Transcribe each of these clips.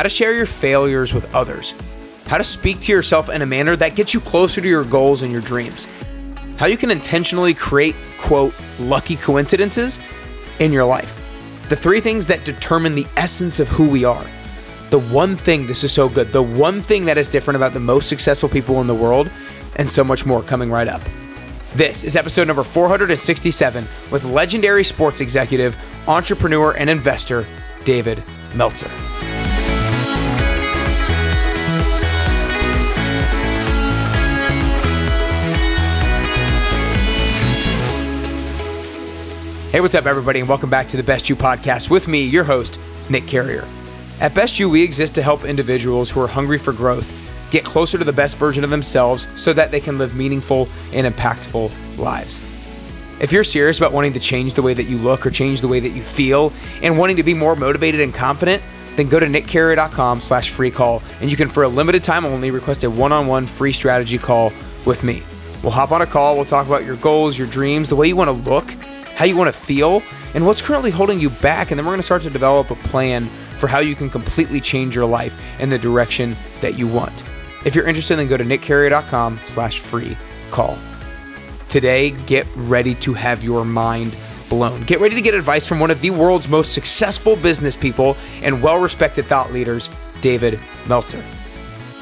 how to share your failures with others, how to speak to yourself in a manner that gets you closer to your goals and your dreams, how you can intentionally create, quote, lucky coincidences in your life. The three things that determine the essence of who we are. The one thing, this is so good, the one thing that is different about the most successful people in the world, and so much more coming right up. This is episode number 467 with legendary sports executive, entrepreneur, and investor, David Meltzer. Hey, what's up, everybody, and welcome back to the Best You podcast with me, your host, Nick Carrier. At Best You, we exist to help individuals who are hungry for growth get closer to the best version of themselves so that they can live meaningful and impactful lives. If you're serious about wanting to change the way that you look or change the way that you feel and wanting to be more motivated and confident, then go to nickcarrier.com slash free call and you can, for a limited time only, request a one-on-one free strategy call with me. We'll hop on a call, we'll talk about your goals, your dreams, the way you want to look, how you want to feel, and what's currently holding you back. And then we're going to start to develop a plan for how you can completely change your life in the direction that you want. If you're interested, then go to nickcarrier.com slash free call. Today, get ready to have your mind blown. Get ready to get advice from one of the world's most successful business people and well respected thought leaders, David Meltzer.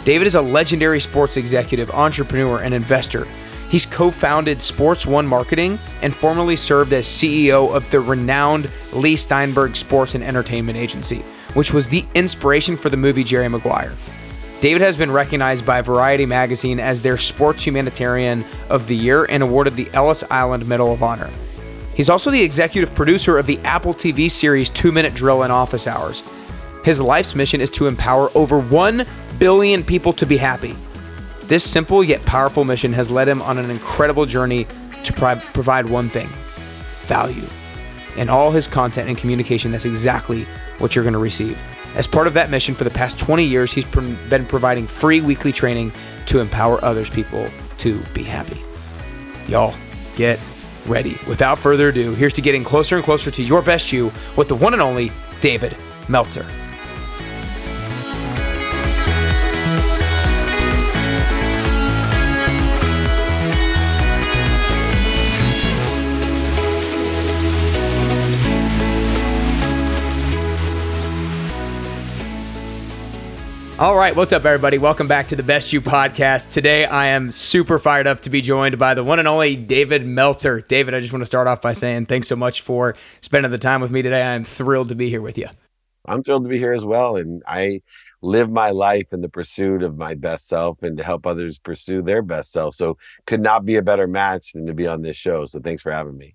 David is a legendary sports executive, entrepreneur, and investor He's co founded Sports One Marketing and formerly served as CEO of the renowned Leigh Steinberg Sports and Entertainment Agency, which was the inspiration for the movie Jerry Maguire. David has been recognized by Variety magazine as their Sports Humanitarian of the Year and awarded the Ellis Island Medal of Honor. He's also the executive producer of the Apple TV series Two Minute Drill and Office Hours. His life's mission is to empower over 1 billion people to be happy. This simple yet powerful mission has led him on an incredible journey to pri- provide one thing value. In all his content and communication, that's exactly what you're going to receive. As part of that mission, for the past 20 years, he's pr- been providing free weekly training to empower others people to be happy. Y'all, get ready. Without further ado, here's to getting closer and closer to your best you with the one and only David Meltzer. All right, what's up, everybody? Welcome back to the Best You podcast. Today, I am super fired up to be joined by the one and only David Meltzer. David, I just want to start off by saying thanks so much for spending the time with me today. I am thrilled to be here with you. I'm thrilled to be here as well. And I live my life in the pursuit of my best self and to help others pursue their best self. So, could not be a better match than to be on this show. So, thanks for having me.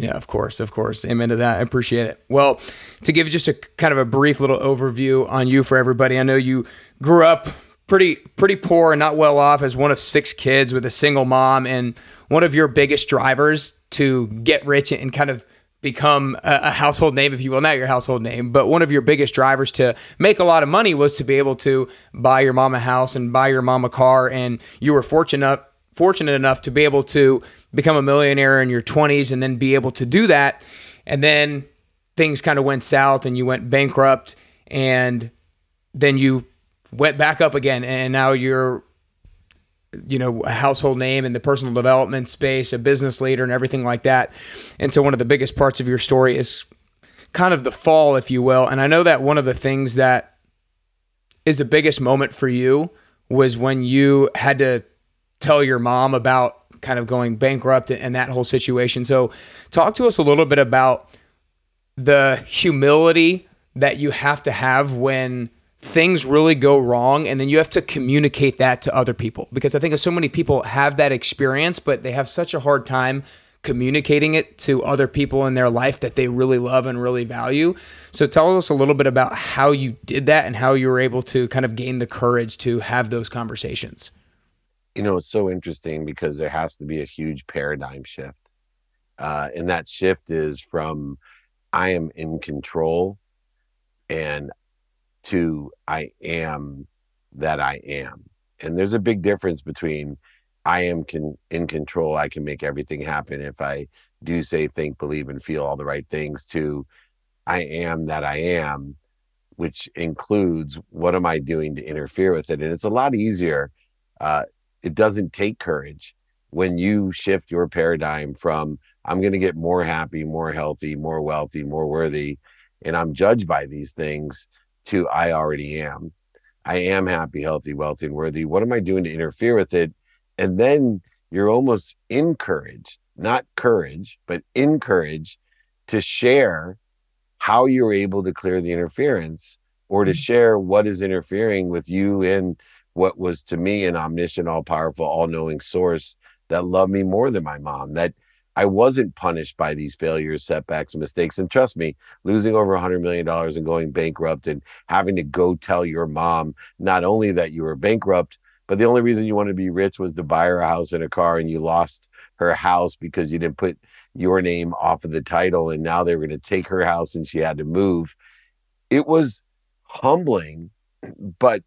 Yeah, of course, of course. Amen to that. I appreciate it. Well, to give just a kind of a brief little overview on you for everybody, I know you grew up pretty pretty poor and not well off as one of six kids with a single mom, and one of your biggest drivers to get rich and kind of become a, household name, if you will, not your household name, but one of your biggest drivers to make a lot of money was to be able to buy your mom a house and buy your mom a car, and you were fortunate fortunate enough to be able to become a millionaire in your 20s and then be able to do that. And then things kind of went south and you went bankrupt and then you went back up again. And now you're you know a household name in the personal development space a business leader and everything like that. And so one of the biggest parts of your story is kind of the fall if you will. And i know that one of the things that is the biggest moment for you was when you had to tell your mom about kind of going bankrupt and that whole situation. So, talk to us a little bit about the humility that you have to have when things really go wrong and then you have to communicate that to other people because I think so many people have that experience but they have such a hard time communicating it to other people in their life that they really love and really value. So tell us a little bit about how you did that and how you were able to kind of gain the courage to have those conversations you know, it's so interesting because there has to be a huge paradigm shift. Uh, and that shift is from I am in control and to I am that I am. And there's a big difference between I am in control, I can make everything happen if I do say, think, believe, and feel all the right things to I am that I am which includes what am I doing to interfere with it? And it's a lot easier. Uh, it doesn't take courage when you shift your paradigm from I'm going to get more happy, more healthy, more wealthy, more worthy, and I'm judged by these things to I already am. I am happy, healthy, wealthy, and worthy. What am I doing to interfere with it? And then you're almost encouraged, not courage, but encouraged to share how you're able to clear the interference or to mm-hmm. share what is interfering with you and what was to me an omniscient, all powerful, all knowing source that loved me more than my mom, that I wasn't punished by these failures, setbacks, and mistakes. And trust me, losing over a $100 million and going bankrupt and having to go tell your mom not only that you were bankrupt, but the only reason you wanted to be rich was to buy her a house and a car, and you lost her house because you didn't put your name off of the title. And now they were going to take her house and she had to move. It was humbling, but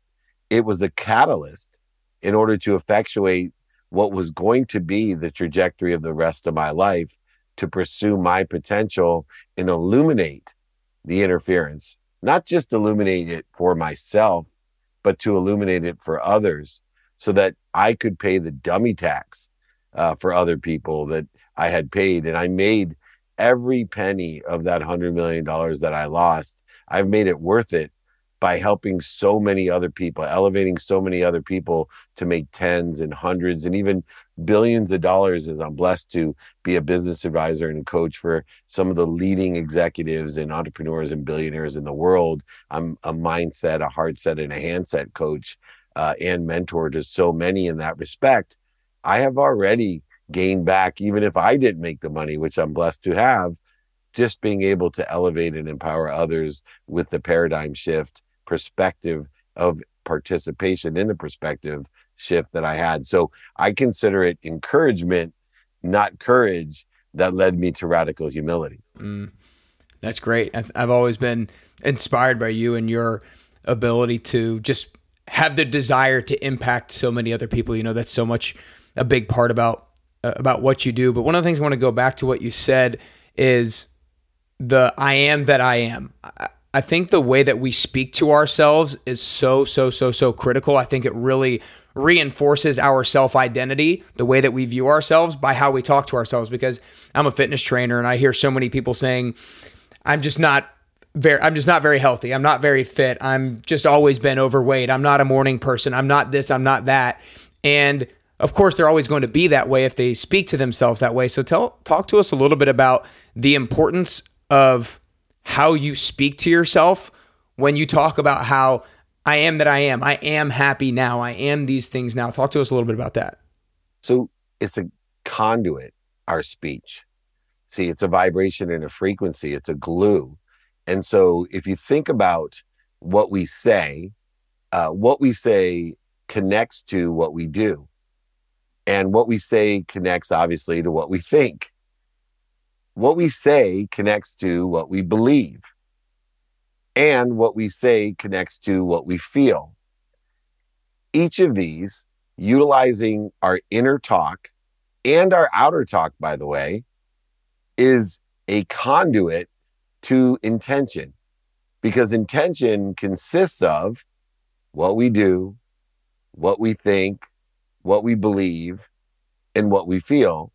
it was a catalyst in order to effectuate what was going to be the trajectory of the rest of my life to pursue my potential and illuminate the interference, not just illuminate it for myself, but to illuminate it for others so that I could pay the dummy tax uh, for other people that I had paid. And I made every penny of that $100 million that I lost. I've made it worth it by helping so many other people, elevating so many other people to make tens and hundreds and even billions of dollars as I'm blessed to be a business advisor and coach for some of the leading executives and entrepreneurs and billionaires in the world. I'm a mindset, a heart set, and a handset coach uh, and mentor to so many in that respect. I have already gained back, even if I didn't make the money, which I'm blessed to have, just being able to elevate and empower others with the paradigm shift perspective of participation in the perspective shift that I had. So I consider it encouragement, not courage, that led me to radical humility. Mm, that's great. I've, always been inspired by you and your ability to just have the desire to impact so many other people. You know, that's so much a big part about uh, about what you do. But one of the things I want to go back to what you said is the I am that I am. I think the way that we speak to ourselves is so, so, so, so critical. I think it really reinforces our self identity, the way that we view ourselves by how we talk to ourselves. Because I'm a fitness trainer and I hear so many people saying, I'm just not very I'm just not very healthy. I'm not very fit. I'm just always been overweight. I'm not a morning person. I'm not this, I'm not that. And of course they're always going to be that way if they speak to themselves that way. So tell talk to us a little bit about the importance of how you speak to yourself when you talk about how I am that I am. I am happy now. I am these things now. Talk to us a little bit about that. So it's a conduit, our speech. See, it's a vibration and a frequency, it's a glue. And so if you think about what we say, uh, what we say connects to what we do. And what we say connects obviously to what we think what we say connects to what we believe. And what we say connects to what we feel. Each of these, utilizing our inner talk and our outer talk, by the way, is a conduit to intention because intention consists of what we do, what we think, what we believe, and what we feel.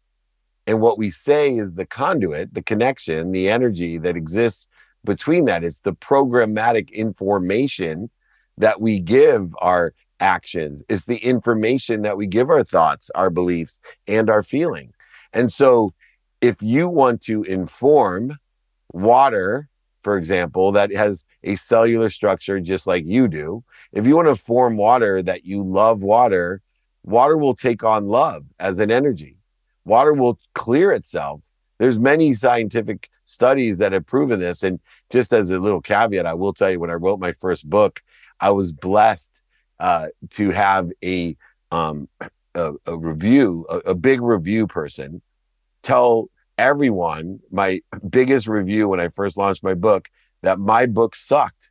And what we say is the conduit, the connection, the energy that exists between that. It's the programmatic information that we give our actions. It's the information that we give our thoughts, our beliefs, and our feeling. And so if you want to inform water, for example, that has a cellular structure just like you do, if you want to form water that you love water, water will take on love as an energy water will clear itself. There's many scientific studies that have proven this. And just as a little caveat, I will tell you when I wrote my first book, I was blessed uh, to have a um, a, a review, a, a big review person, tell everyone my biggest review when I first launched my book that my book sucked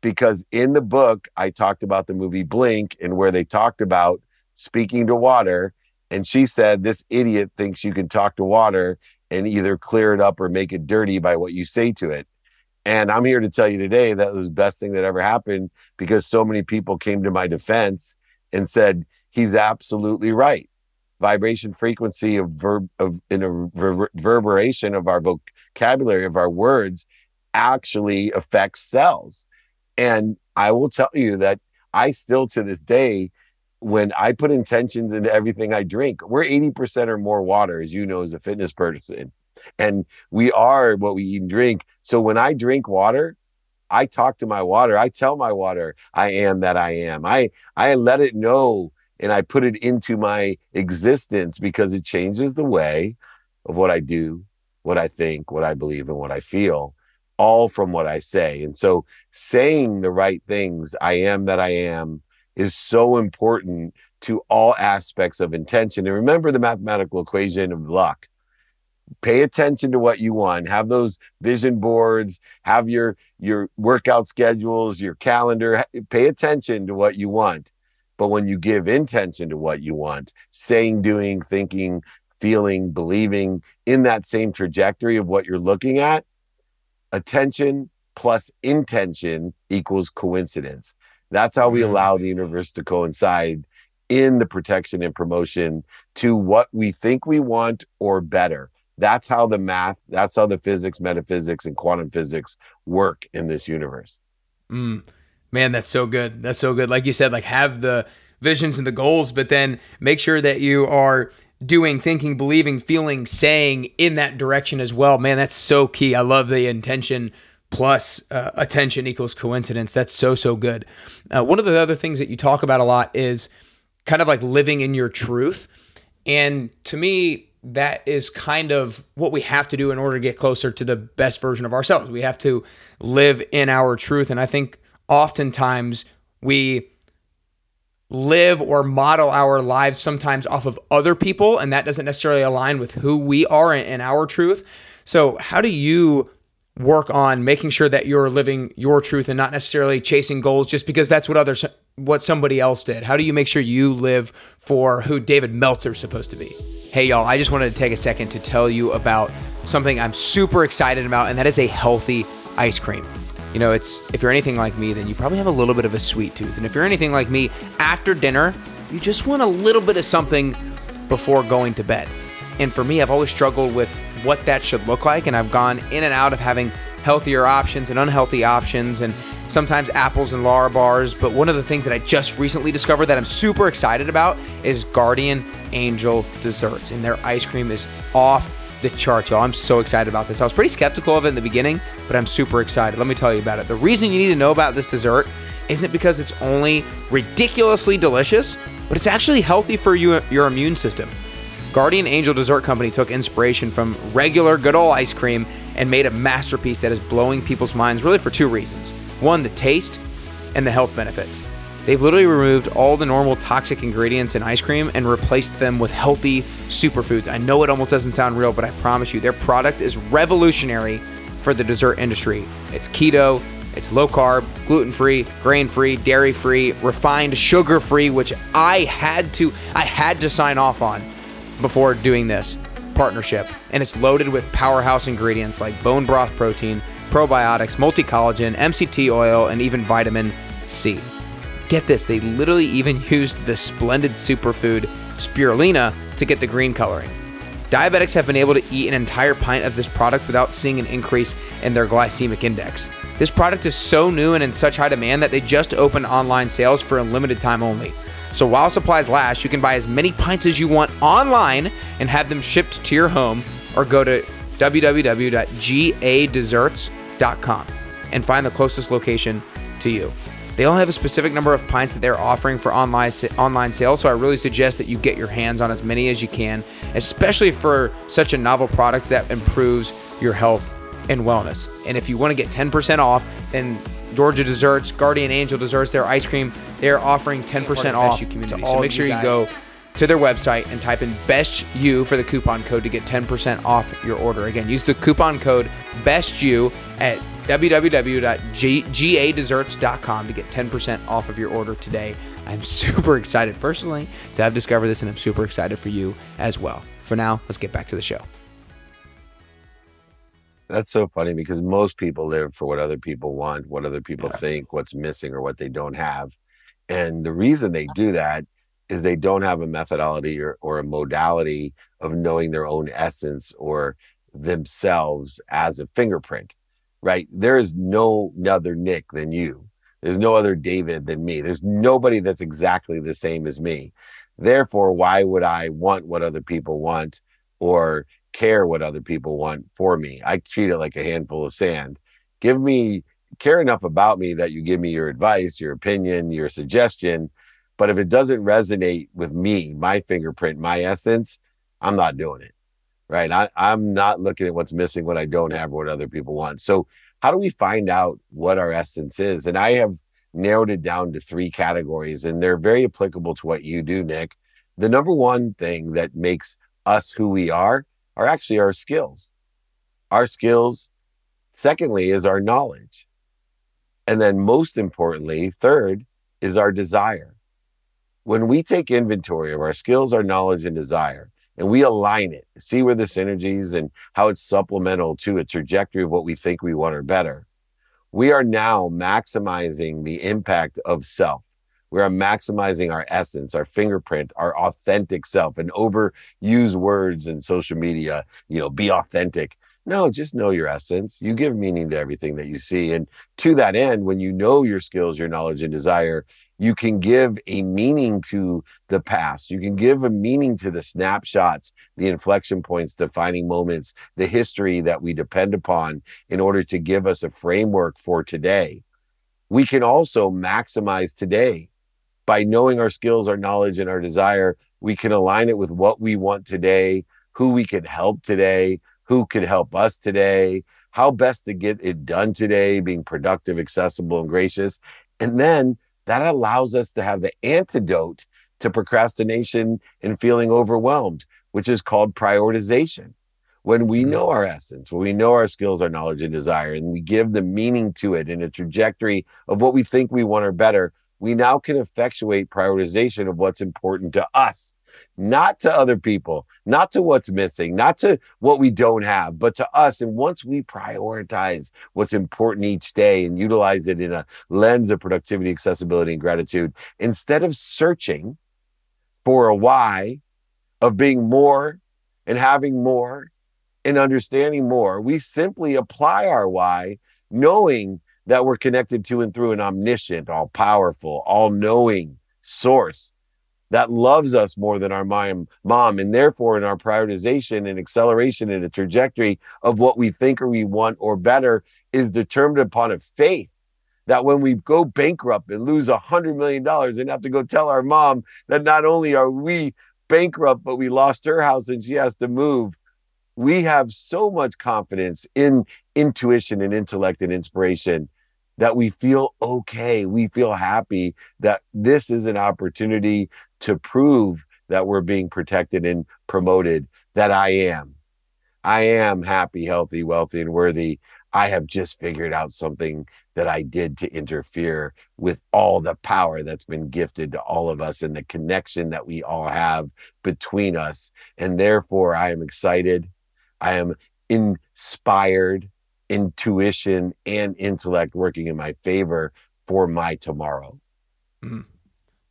because in the book I talked about the movie Blink and where they talked about speaking to water and she said, This idiot thinks you can talk to water and either clear it up or make it dirty by what you say to it. And I'm here to tell you today that was the best thing that ever happened because so many people came to my defense and said, he's absolutely right. Vibration frequency of verb of in a reverberation of our vocabulary of our words actually affects cells. And I will tell you that I still to this day, when I put intentions into everything I drink, we're 80% or more water, as you know, as a fitness person. And we are what we eat and drink. So when I drink water, I talk to my water. I tell my water, I am that I am. I I let it know and I put it into my existence because it changes the way of what I do, what I think, what I believe, and what I feel all from what I say. And so saying the right things, I am that I am, is so important to all aspects of intention. And remember the mathematical equation of luck. Pay attention to what you want. Have those vision boards, have your your workout schedules, your calendar. Pay attention to what you want. But when you give intention to what you want, saying, doing, thinking, feeling, believing in that same trajectory of what you're looking at, attention plus intention equals coincidence. That's how we mm-hmm. allow the universe to coincide in the protection and promotion to what we think we want or better. That's how the math, that's how the physics, metaphysics, and quantum physics work in this universe. Mm, man, that's so good. That's so good. Like you said, like have the visions and the goals, but then make sure that you are doing, thinking, believing, feeling, saying in that direction as well. Man, that's so key. I love the intention plus uh, attention equals coincidence. That's so, so good. Uh, one of the other things that you talk about a lot is kind of like living in your truth. And to me, that is kind of what we have to do in order to get closer to the best version of ourselves. We have to live in our truth. And I think oftentimes we live or model our lives sometimes off of other people, and that doesn't necessarily align with who we are and our truth. So, how do you work on making sure that you're living your truth and not necessarily chasing goals just because that's what others what somebody else did? How do you make sure you live for who David Meltzer is supposed to be? Hey y'all, I just wanted to take a second to tell you about something I'm super excited about and that is a healthy ice cream. You know, it's if you're anything like me, then you probably have a little bit of a sweet tooth. And if you're anything like me, after dinner, you just want a little bit of something before going to bed. And for me, I've always struggled with what that should look like, and I've gone in and out of having healthier options and unhealthy options and sometimes apples and Lara bars. But one of the things that I just recently discovered that I'm super excited about is Guardian Angel Desserts. And their ice cream is off the charts, y'all. I'm so excited about this. I was pretty skeptical of it in the beginning, but I'm super excited. Let me tell you about it. The reason you need to know about this dessert isn't because it's only ridiculously delicious, but it's actually healthy for you, your immune system. Guardian Angel Dessert Company took inspiration from regular good old ice cream and made a masterpiece that is blowing people's minds really for two reasons. One, the taste and the health benefits. They've literally removed all the normal toxic ingredients in ice cream and replaced them with healthy superfoods. I know it almost doesn't sound real, but I promise you, their product is revolutionary for the dessert industry. It's keto, it's low carb, gluten free, grain free, dairy free, refined, sugar free, which I had to I had to sign off on before doing this partnership. And it's loaded with powerhouse ingredients like bone broth protein, probiotics, multi collagen, MCT oil, and even vitamin C. Get this, they literally even used the splendid superfood spirulina to get the green coloring. Diabetics have been able to eat an entire pint of this product without seeing an increase in their glycemic index. This product is so new and in such high demand that they just opened online sales for a limited time only. So while supplies last, you can buy as many pints as you want online and have them shipped to your home or go to www.gadesserts.com and find the closest location to you. They only have a specific number of pints that they're offering for online online sales, so I really suggest that you get your hands on as many as you can, especially for such a novel product that improves your health and wellness. And if you want to get 10% off, then Georgia Desserts, Guardian Angel Desserts, their ice cream, they're offering 10% off community. So make sure you go to their website and type in best you for the coupon code to get 10% off your order. Again, use the coupon code best you at www.gadesserts.com to get 10% off of your order today. I'm super excited personally to have discovered this, and I'm super excited for you as well. For now, let's get back to the show. That's so funny because most people live for what other people want, what other people Yeah. think, what's missing, or what they don't have. And the reason they do that is they don't have a methodology or, or a modality of knowing their own essence or themselves as a fingerprint, right? There is no other Nick than you. There's no other David than me. There's nobody that's exactly the same as me. Therefore, why would I want what other people want or care what other people want for me? I treat it like a handful of sand. Give me, care enough about me that you give me your advice, your opinion, your suggestion. But if it doesn't resonate with me, my fingerprint, my essence, I'm not doing it. Right. I, I'm not looking at what's missing, what I don't have, what other people want. So, how do we find out what our essence is? And I have narrowed it down to three categories, and they're very applicable to what you do, Nick. The number one thing that makes us who we are are actually our skills. Our skills, secondly, is our knowledge. And then, most importantly, third is our desire. When we take inventory of our skills, our knowledge, and desire, and we align it, see where the synergies and how it's supplemental to a trajectory of what we think we want or better, we are now maximizing the impact of self. We are maximizing our essence, our fingerprint, our authentic self, and overuse words in social media, you know, be authentic. No, just know your essence. You give meaning to everything that you see. And to that end, when you know your skills, your knowledge, and desire, you can give a meaning to the past. You can give a meaning to the snapshots, the inflection points, defining moments, the history that we depend upon in order to give us a framework for today. We can also maximize today by knowing our skills, our knowledge, and our desire. We can align it with what we want today, who we can help today, who could help us today, how best to get it done today, being productive, accessible, and gracious. And then that allows us to have the antidote to procrastination and feeling overwhelmed, which is called prioritization. When we Mhm. know our essence, when we know our skills, our knowledge, and desire, and we give the meaning to it in a trajectory of what we think we want or better, we now can effectuate prioritization of what's important to us, not to other people, not to what's missing, not to what we don't have, but to us. And once we prioritize what's important each day and utilize it in a lens of productivity, accessibility, and gratitude, instead of searching for a why of being more and having more and understanding more, we simply apply our why, knowing that we're connected to and through an omniscient, all powerful, all knowing source that loves us more than our mom. And therefore, in our prioritization and acceleration and a trajectory of what we think or we want or better is determined upon a faith that when we go bankrupt and lose a hundred million dollars and have to go tell our mom that not only are we bankrupt, but we lost her house and she has to move. We have so much confidence in intuition and intellect and inspiration that we feel okay. We feel happy that this is an opportunity to prove that we're being protected and promoted, that I am. I am happy, healthy, wealthy, and worthy. I have just figured out something that I did to interfere with all the power that's been gifted to all of us and the connection that we all have between us. And therefore, I am excited. I am inspired, intuition and intellect working in my favor for my tomorrow. Mm.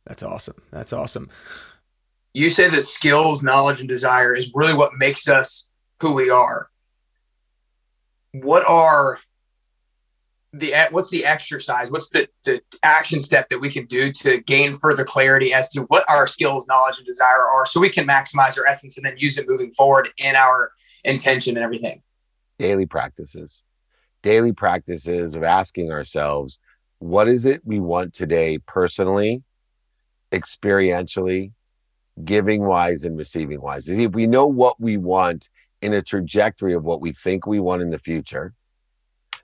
That's awesome. That's awesome. You say that skills, knowledge, and desire is really what makes us who we are. What are the what's the exercise? What's the the action step that we can do to gain further clarity as to what our skills, knowledge, and desire are, so we can maximize our essence and then use it moving forward in our intention and everything? Daily practices, daily practices of asking ourselves, what is it we want today personally, experientially, giving wise and receiving wise. If we know what we want in a trajectory of what we think we want in the future,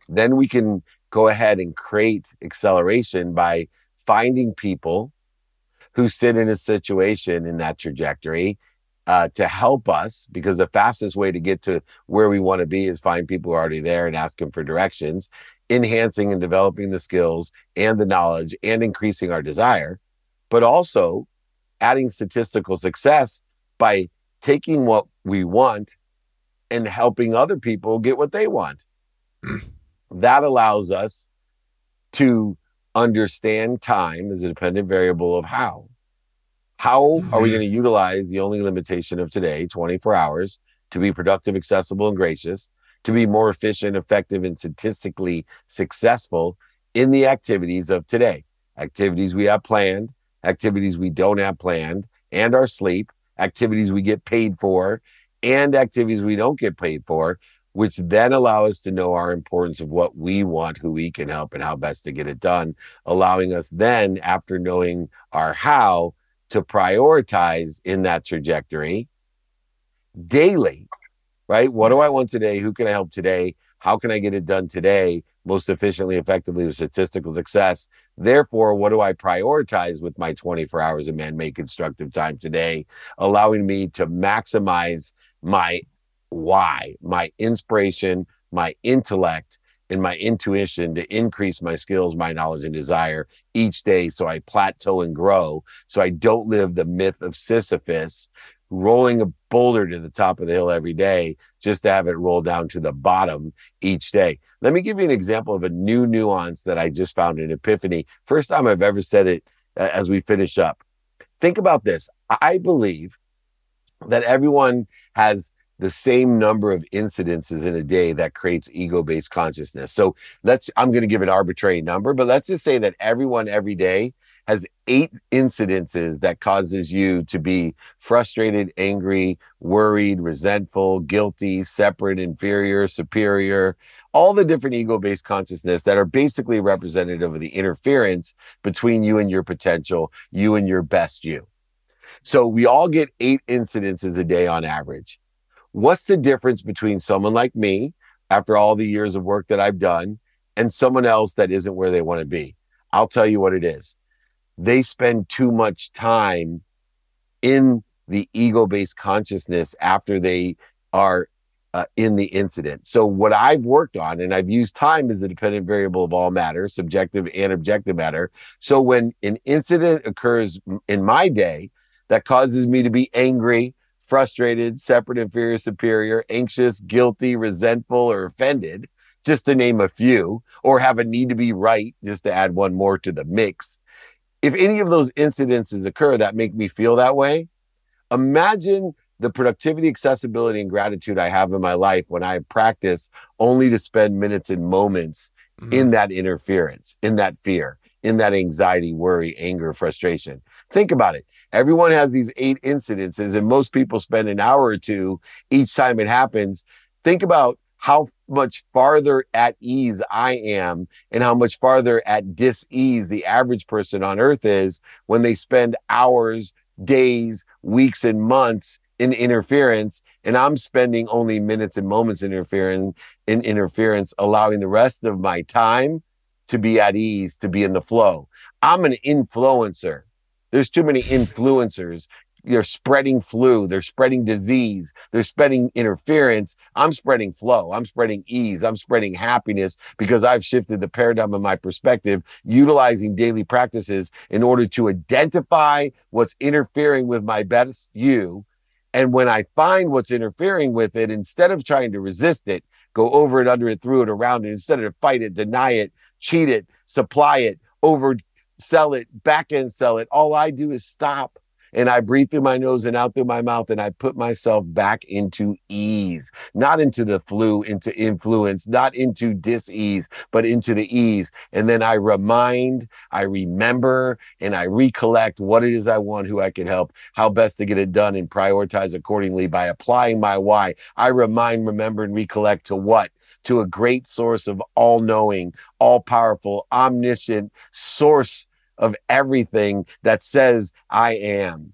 then we can go ahead and create acceleration by finding people who sit in a situation in that trajectory uh, to help us because the fastest way to get to where we want to be is find people who are already there and ask them for directions enhancing and developing the skills and the knowledge and increasing our desire but also adding statistical success by taking what we want and helping other people get what they want. that allows us to understand time as a dependent variable of how. How mm-hmm. are we mm-hmm. going to utilize the only limitation of today, 24 hours, to be productive, accessible, and gracious, to be more efficient, effective, and statistically successful in the activities of today? Activities we have planned, activities we don't have planned, and our sleep, activities we get paid for, and activities we don't get paid for, which then allow us to know our importance of what we want, who we can help, and how best to get it done, allowing us then, after knowing our how, to prioritize in that trajectory daily, right? What do I want today? Who can I help today? How can I get it done today most efficiently, effectively with statistical success? Therefore, what do I prioritize with my 24 hours of man made constructive time today, allowing me to maximize my why, my inspiration, my intellect, and my intuition to increase my skills, my knowledge, and desire each day so I plateau and grow. So I don't live the myth of Sisyphus rolling a boulder to the top of the hill every day just to have it roll down to the bottom each day. Let me give you an example of a new nuance that I just found in Epiphany. First time I've ever said it uh, as we finish up. Think about this. I believe that everyone has the same number of incidences in a day that creates ego-based consciousness. So let's I'm going to give an arbitrary number, but let's just say that everyone every day has eight incidences that causes you to be frustrated, angry, worried, resentful, guilty, separate, inferior, superior, all the different ego based consciousness that are basically representative of the interference between you and your potential, you and your best you. So we all get eight incidences a day on average. What's the difference between someone like me, after all the years of work that I've done, and someone else that isn't where they want to be? I'll tell you what it is they spend too much time in the ego based consciousness after they are uh, in the incident. So, what I've worked on, and I've used time as the dependent variable of all matter, subjective and objective matter. So, when an incident occurs in my day that causes me to be angry, frustrated, separate, inferior, superior, anxious, guilty, resentful, or offended, just to name a few, or have a need to be right, just to add one more to the mix if any of those incidences occur that make me feel that way, imagine the productivity, accessibility, and gratitude I have in my life when I practice only to spend minutes and moments mm-hmm. in that interference, in that fear, in that anxiety, worry, anger, frustration. Think about it. Everyone has these eight incidences, and most people spend an hour or two each time it happens. Think about how much farther at ease I am and how much farther at dis-ease the average person on earth is when they spend hours, days, weeks, and months in interference. And I'm spending only minutes and moments interfering in interference, allowing the rest of my time to be at ease, to be in the flow. I'm an influencer. There's too many influencers. They're spreading flu, they're spreading disease, they're spreading interference. I'm spreading flow, I'm spreading ease, I'm spreading happiness because I've shifted the paradigm of my perspective, utilizing daily practices in order to identify what's interfering with my best you. And when I find what's interfering with it, instead of trying to resist it, go over it, under it, through it, around it, instead of fight it, deny it, cheat it, supply it, over sell it, back end sell it, all I do is stop and I breathe through my nose and out through my mouth and I put myself back into ease, not into the flu, into influence, not into dis-ease, but into the ease. And then I remind, I remember, and I recollect what it is I want, who I can help, how best to get it done and prioritize accordingly by applying my why. I remind, remember, and recollect to what? To a great source of all knowing, all powerful, omniscient source of everything that says I am.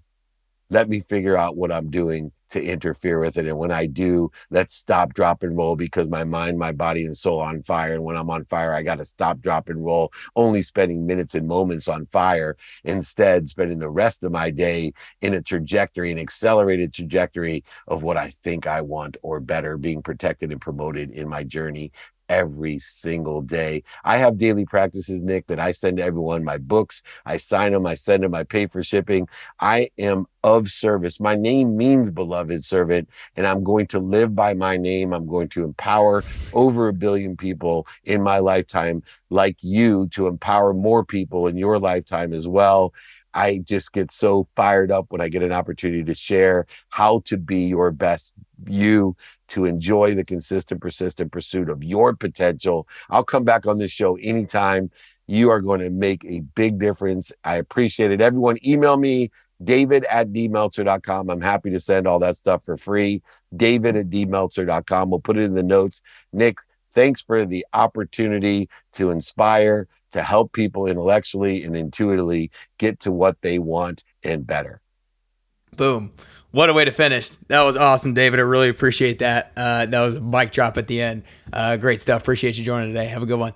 Let me figure out what I'm doing to interfere with it. And when I do, let's stop, drop, and roll because my mind, my body, and soul on fire. And when I'm on fire, I got to stop, drop, and roll, only spending minutes and moments on fire, instead, spending the rest of my day in a trajectory, an accelerated trajectory of what I think I want or better, being protected and promoted in my journey every single day. I have daily practices, Nick, that I send to everyone my books. I sign them, I send them, I pay for shipping. I am of service. My name means beloved servant, and I'm going to live by my name. I'm going to empower over a billion people in my lifetime, like you, to empower more people in your lifetime as well. I just get so fired up when I get an opportunity to share how to be your best you, to enjoy the consistent, persistent pursuit of your potential. I'll come back on this show anytime. You are going to make a big difference. I appreciate it. Everyone, email me, david at dmeltzer.com. I'm happy to send all that stuff for free. David at dmeltzer.com. We'll put it in the notes. Nick, thanks for the opportunity to inspire to help people intellectually and intuitively get to what they want and better. Boom. What a way to finish. That was awesome, David. I really appreciate that. Uh, that was a mic drop at the end. Uh, great stuff. Appreciate you joining today. Have a good one.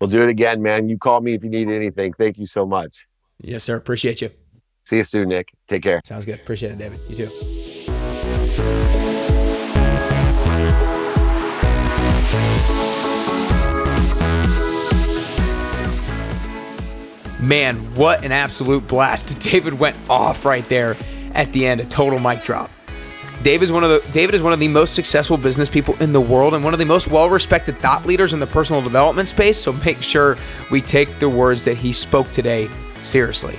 We'll do it again, man. You call me if you need anything. Thank you so much. Yes, sir. Appreciate you. See you soon, Nick. Take care. Sounds good. Appreciate it, David. You too. Man, what an absolute blast. David went off right there at the end, a total mic drop. Dave is one of the David is one of the most successful business people in the world and one of the most well-respected thought leaders in the personal development space, so make sure we take the words that he spoke today seriously.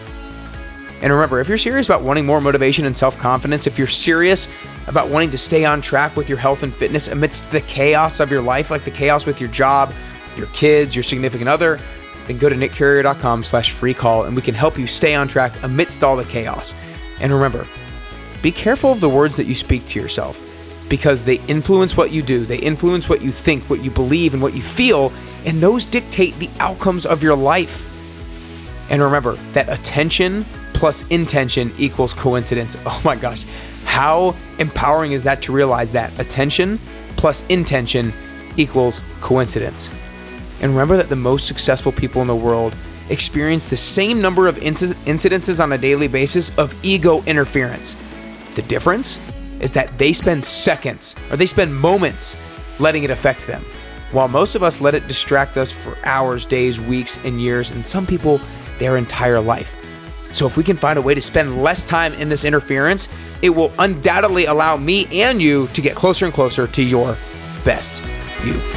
And remember, if you're serious about wanting more motivation and self-confidence, if you're serious about wanting to stay on track with your health and fitness amidst the chaos of your life, like the chaos with your job, your kids, your significant other, then go to nickcarrier.com slash free call and we can help you stay on track amidst all the chaos. And remember, be careful of the words that you speak to yourself because they influence what you do, they influence what you think, what you believe, and what you feel, and those dictate the outcomes of your life. And remember that attention plus intention equals coincidence. Oh my gosh, how empowering is that to realize that attention plus intention equals coincidence? And remember that the most successful people in the world experience the same number of inc- incidences on a daily basis of ego interference. The difference is that they spend seconds or they spend moments letting it affect them, while most of us let it distract us for hours, days, weeks, and years, and some people their entire life. So, if we can find a way to spend less time in this interference, it will undoubtedly allow me and you to get closer and closer to your best you.